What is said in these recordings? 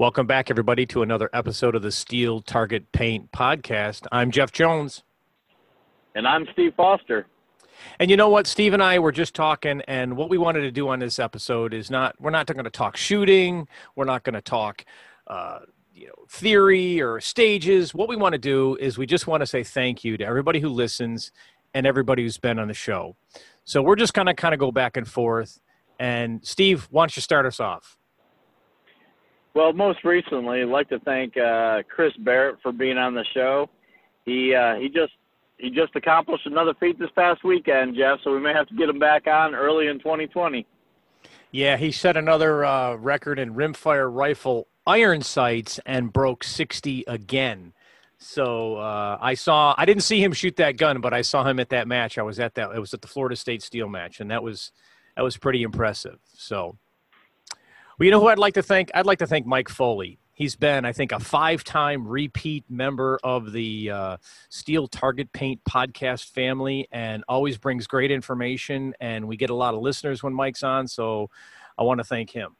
Welcome back, everybody, to another episode of the Steel Target Paint Podcast. I'm Jeff Jones. And I'm Steve Foster. And you know what? Steve and I were just talking, and what we wanted to do on this episode is not, we're not going to talk shooting. We're not going to talk, uh, you know, theory or stages. What we want to do is we just want to say thank you to everybody who listens and everybody who's been on the show. So we're just going to kind of go back and forth. And Steve, why don't you start us off? Well, most recently, I'd like to thank uh, Chris Barrett for being on the show. He uh, he just he just accomplished another feat this past weekend, Jeff. So we may have to get him back on early in 2020. Yeah, he set another uh, record in rimfire rifle iron sights and broke 60 again. So uh, I saw I didn't see him shoot that gun, but I saw him at that match. I was at that. It was at the Florida State Steel match, and that was that was pretty impressive. So, well, you know who I'd like to thank? I'd like to thank Mike Foley. He's been, I think, a five-time repeat member of the uh, Steel Target Paint podcast family, and always brings great information. And we get a lot of listeners when Mike's on, so I want to thank him.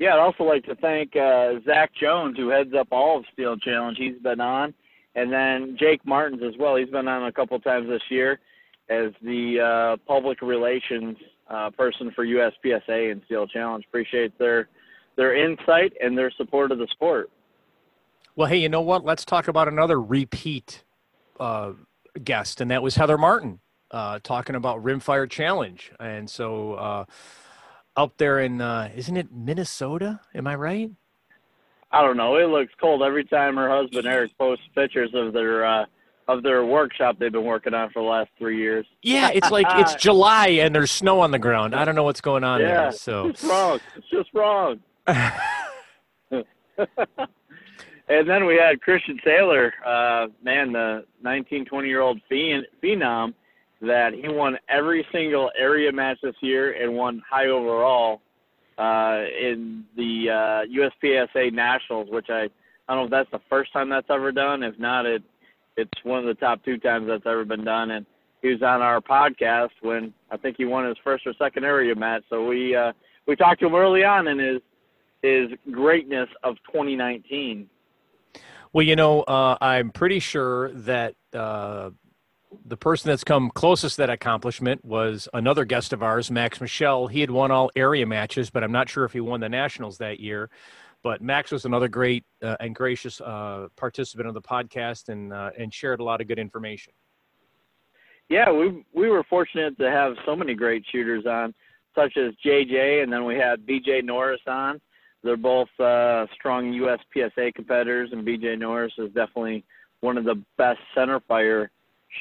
Yeah, I'd also like to thank uh, Zach Jones, who heads up all of Steel Challenge. He's been on, and then Jake Martins as well. He's been on a couple times this year as the uh, public relations uh, person for USPSA and Steel Challenge. Appreciate their their insight and their support of the sport. Well, hey, you know what? Let's talk about another repeat uh, guest, and that was Heather Martin uh, talking about Rimfire Challenge. And so, uh, up there in, uh, isn't it Minnesota? Am I right? I don't know. It looks cold every time her husband Eric posts pictures of their uh, of their workshop they've been working on for the last three years. Yeah, it's like it's July and there's snow on the ground. I don't know what's going on yeah, there. So it's wrong. It's just wrong. and then we had Christian Taylor, uh, man, the 19, 20 year old phenom that he won every single area match this year and won high overall uh, in the uh, USPSA Nationals, which I, I don't know if that's the first time that's ever done. If not, it it's one of the top two times that's ever been done. And he was on our podcast when I think he won his first or second area match. So we uh, we talked to him early on in his his greatness of 2019. Well, you know, uh, I'm pretty sure that uh, the person that's come closest to that accomplishment was another guest of ours, Max Michel. He had won all area matches, but I'm not sure if he won the nationals that year. But Max was another great uh, and gracious uh, participant of the podcast and uh, and shared a lot of good information. Yeah, we we were fortunate to have so many great shooters on, such as JJ, and then we had BJ Norris on. They're both uh, strong USPSA competitors, and BJ Norris is definitely one of the best center fire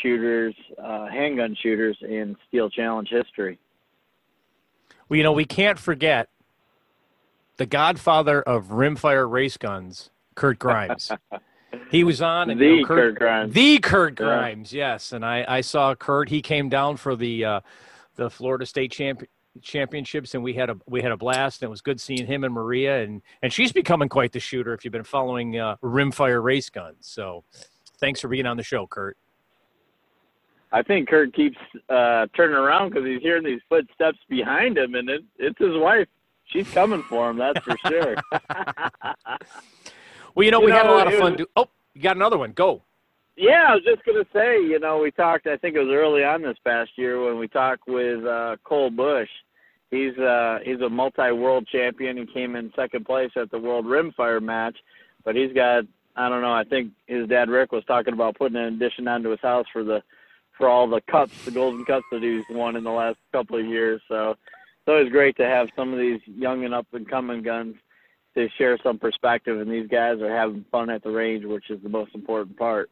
shooters, uh, handgun shooters in Steel Challenge history. Well, you know, we can't forget the godfather of rimfire race guns, Kurt Grimes. he was on and, the you know, Kurt, Kurt, Grimes. The Kurt Grimes, yeah. yes. And I, I saw Kurt. He came down for the uh, the Florida State champ- championships, and we had a we had a blast. And it was good seeing him and Maria, and and she's becoming quite the shooter. If you've been following uh, rimfire race guns, so thanks for being on the show, Kurt. I think Kurt keeps uh, turning around because he's hearing these footsteps behind him, and it, it's his wife she's coming for him. That's for sure. well, you know, you we know, had a lot of fun. Was, do- oh, you got another one. Go. Yeah, I was just gonna say, you know, we talked. I think it was early on this past year when we talked with uh, Cole Bush. He's uh, he's a multi-world champion. He came in second place at the World Rimfire match, but he's got I don't know. I think his dad Rick was talking about putting an addition onto his house for the for all the cups, the golden cups that he's won in the last couple of years. So it's always great to have some of these young and up and coming guns to share some perspective, and these guys are having fun at the range, which is the most important part.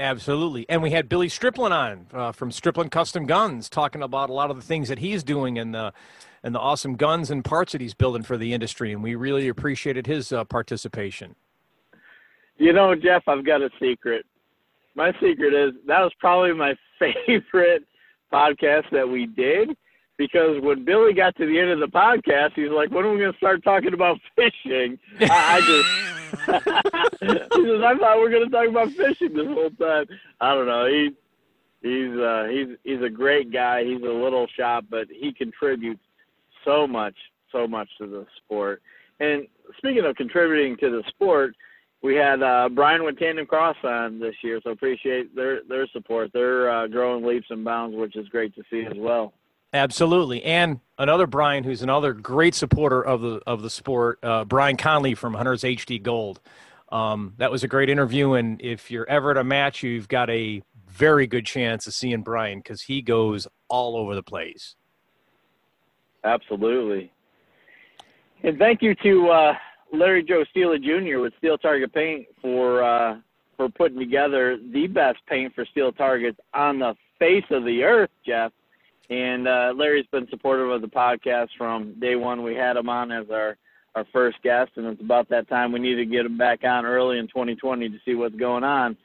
Absolutely, and we had Billy Striplin on uh, from Striplin Custom Guns, talking about a lot of the things that he's doing and the and the awesome guns and parts that he's building for the industry, and we really appreciated his uh, participation. You know, Jeff, I've got a secret. My secret is that was probably my favorite podcast that we did because when Billy got to the end of the podcast, he's like, "When are we going to start talking about fishing?" I, just he says, "I thought we are going to talk about fishing this whole time." I don't know. He he's uh, he's he's a great guy. He's a little shop, but he contributes so much, so much to the sport. And speaking of contributing to the sport, we had uh, Brian with TandemKross on this year, so appreciate their their support. They're uh, growing leaps and bounds, which is great to see as well. Absolutely, and another Brian, who's another great supporter of the of the sport, uh, Brian Conley from Hunters HD Gold. Um, that was a great interview, and if you're ever at a match, you've got a very good chance of seeing Brian because he goes all over the place. Absolutely, and thank you to uh, Larry Joe Steele Jr. with Steel Target Paint for uh, for putting together the best paint for steel targets on the face of the earth, Jeff. And uh, Larry's been supportive of the podcast from day one. We had him on as our, our first guest, and it's about that time we need to get him back on early in 2020 to see what's going on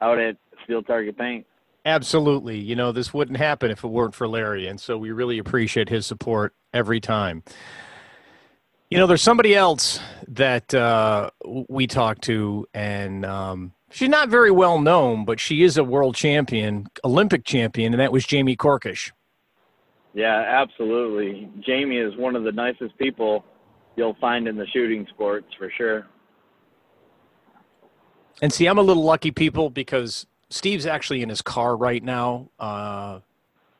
out at Steel Target Paint. Absolutely. You know, this wouldn't happen if it weren't for Larry. And so we really appreciate his support every time. You know, there's somebody else that uh, we talked to, and um, she's not very well known, but she is a world champion, Olympic champion, and that was Jamie Corkish. Yeah, absolutely. Jamie is one of the nicest people you'll find in the shooting sports for sure. And see, I'm a little lucky, people, because Steve's actually in his car right now, uh,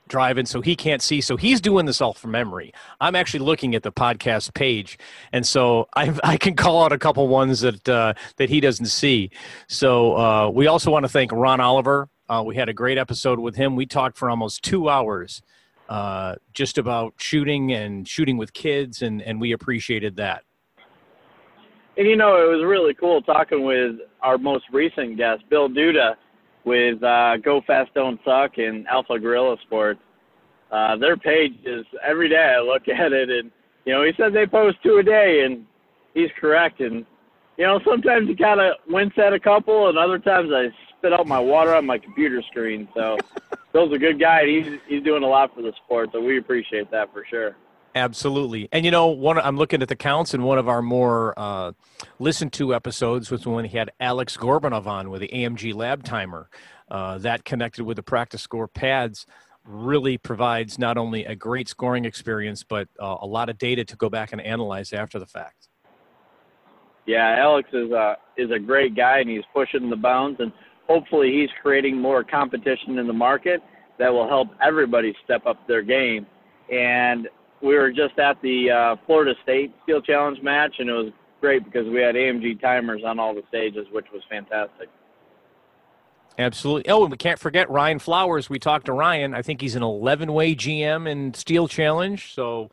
driving, so he can't see. So he's doing this all from memory. I'm actually looking at the podcast page, and so I, I can call out a couple ones that uh, that he doesn't see. So uh, we also want to thank Ron Oliver. Uh, we had a great episode with him. We talked for almost two hours uh, just about shooting and shooting with kids, and, and we appreciated that. And you know, it was really cool talking with our most recent guest, Bill Duda, with uh, Go Fast Don't Suck and Alpha Gorilla Sports. Uh, their page is every day I look at it, and you know, he said they post two a day, and he's correct. And you know, sometimes you kind of wince at a couple, and other times I spit out my water on my computer screen. So Bill's a good guy. He's he's doing a lot for the sport, so we appreciate that for sure. Absolutely, and you know, one I'm looking at the counts, and one of our more uh, listened to episodes was when he had Alex Gorbanov on with the AMG Lab Timer. Uh, that connected with the PractiScore pads really provides not only a great scoring experience, but uh, a lot of data to go back and analyze after the fact. Yeah, Alex is a is a great guy, and he's pushing the bounds, and hopefully he's creating more competition in the market that will help everybody step up their game. And we were just at the uh, Florida State Steel Challenge match, and it was great because we had AMG timers on all the stages, which was fantastic. Absolutely. Oh, and we can't forget Ryan Flowers. We talked to Ryan. I think he's an 11 way GM in Steel Challenge. So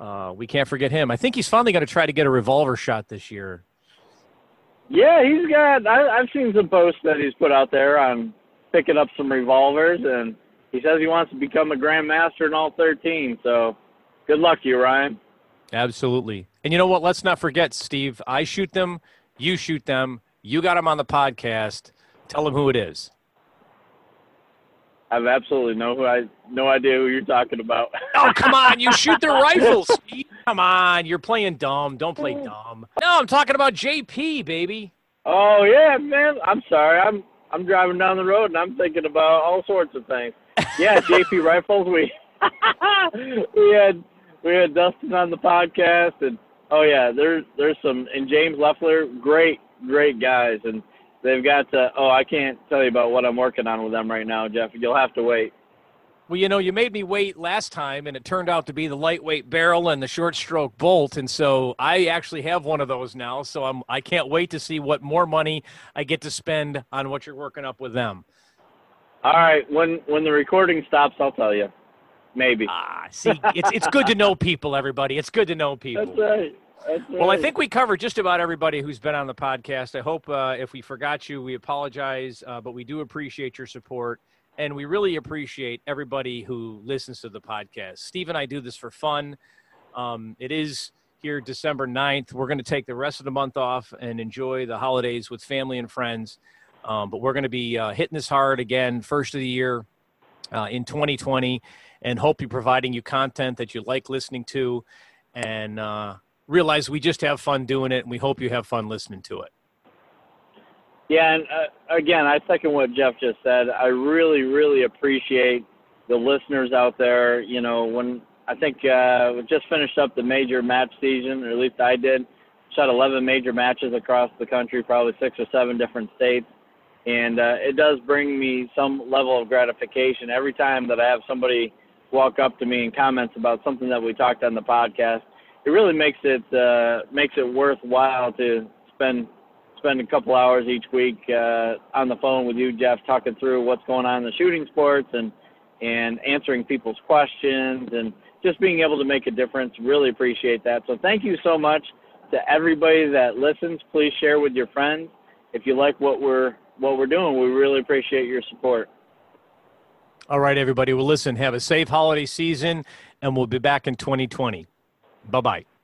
uh, we can't forget him. I think he's finally going to try to get a revolver shot this year. Yeah, he's got. I, I've seen some posts that he's put out there on picking up some revolvers, and he says he wants to become a grandmaster in all 13. So good luck to you, Ryan. Absolutely. And you know what? Let's not forget, Steve. I shoot them. You shoot them. You got them on the podcast. Tell them who it is. I have absolutely no who I no idea who you're talking about. oh come on! You shoot the rifles. Come on, you're playing dumb. Don't play mm. dumb. No, I'm talking about JP, baby. Oh yeah, man. I'm sorry. I'm I'm driving down the road and I'm thinking about all sorts of things. Yeah, JP rifles. We we had we had Dustin on the podcast and oh yeah, there's there's some and James Leffler, great great guys and they've got to. Oh, I can't tell you about what I'm working on with them right now, Jeff. You'll have to wait. Well, you know, you made me wait last time, and it turned out to be the lightweight barrel and the short stroke bolt, and so I actually have one of those now. So I'm I can't wait to see what more money I get to spend on what you're working up with them. All right, when when the recording stops, I'll tell you. Maybe. Ah, see, it's it's good to know people, everybody. It's good to know people. That's right. Well, I think we covered just about everybody who's been on the podcast. I hope uh, if we forgot you, we apologize, uh, but we do appreciate your support. And we really appreciate everybody who listens to the podcast. Steve and I do this for fun. Um, it is here December 9th. We're going to take the rest of the month off and enjoy the holidays with family and friends. Um, but we're going to be uh, hitting this hard again, first of the year uh, in 2020, and hope you're providing you content that you like listening to. And uh, realize we just have fun doing it, and we hope you have fun listening to it. Yeah, and uh, again, I second what Jeff just said. I really, really appreciate the listeners out there. You know, when I think uh, we just finished up the major match season, or at least I did, shot 11 major matches across the country, probably six or seven different states. And uh, it does bring me some level of gratification every time that I have somebody walk up to me and comments about something that we talked on the podcast. It really makes it uh, makes it worthwhile to spend spend a couple hours each week uh, on the phone with you, Jeff, talking through what's going on in the shooting sports and and answering people's questions and just being able to make a difference. Really appreciate that. So thank you so much to everybody that listens. Please share with your friends if you like what we're what we're doing. We really appreciate your support. All right, everybody. Well, listen. Have a safe holiday season, and we'll be back in 2020. Bye bye.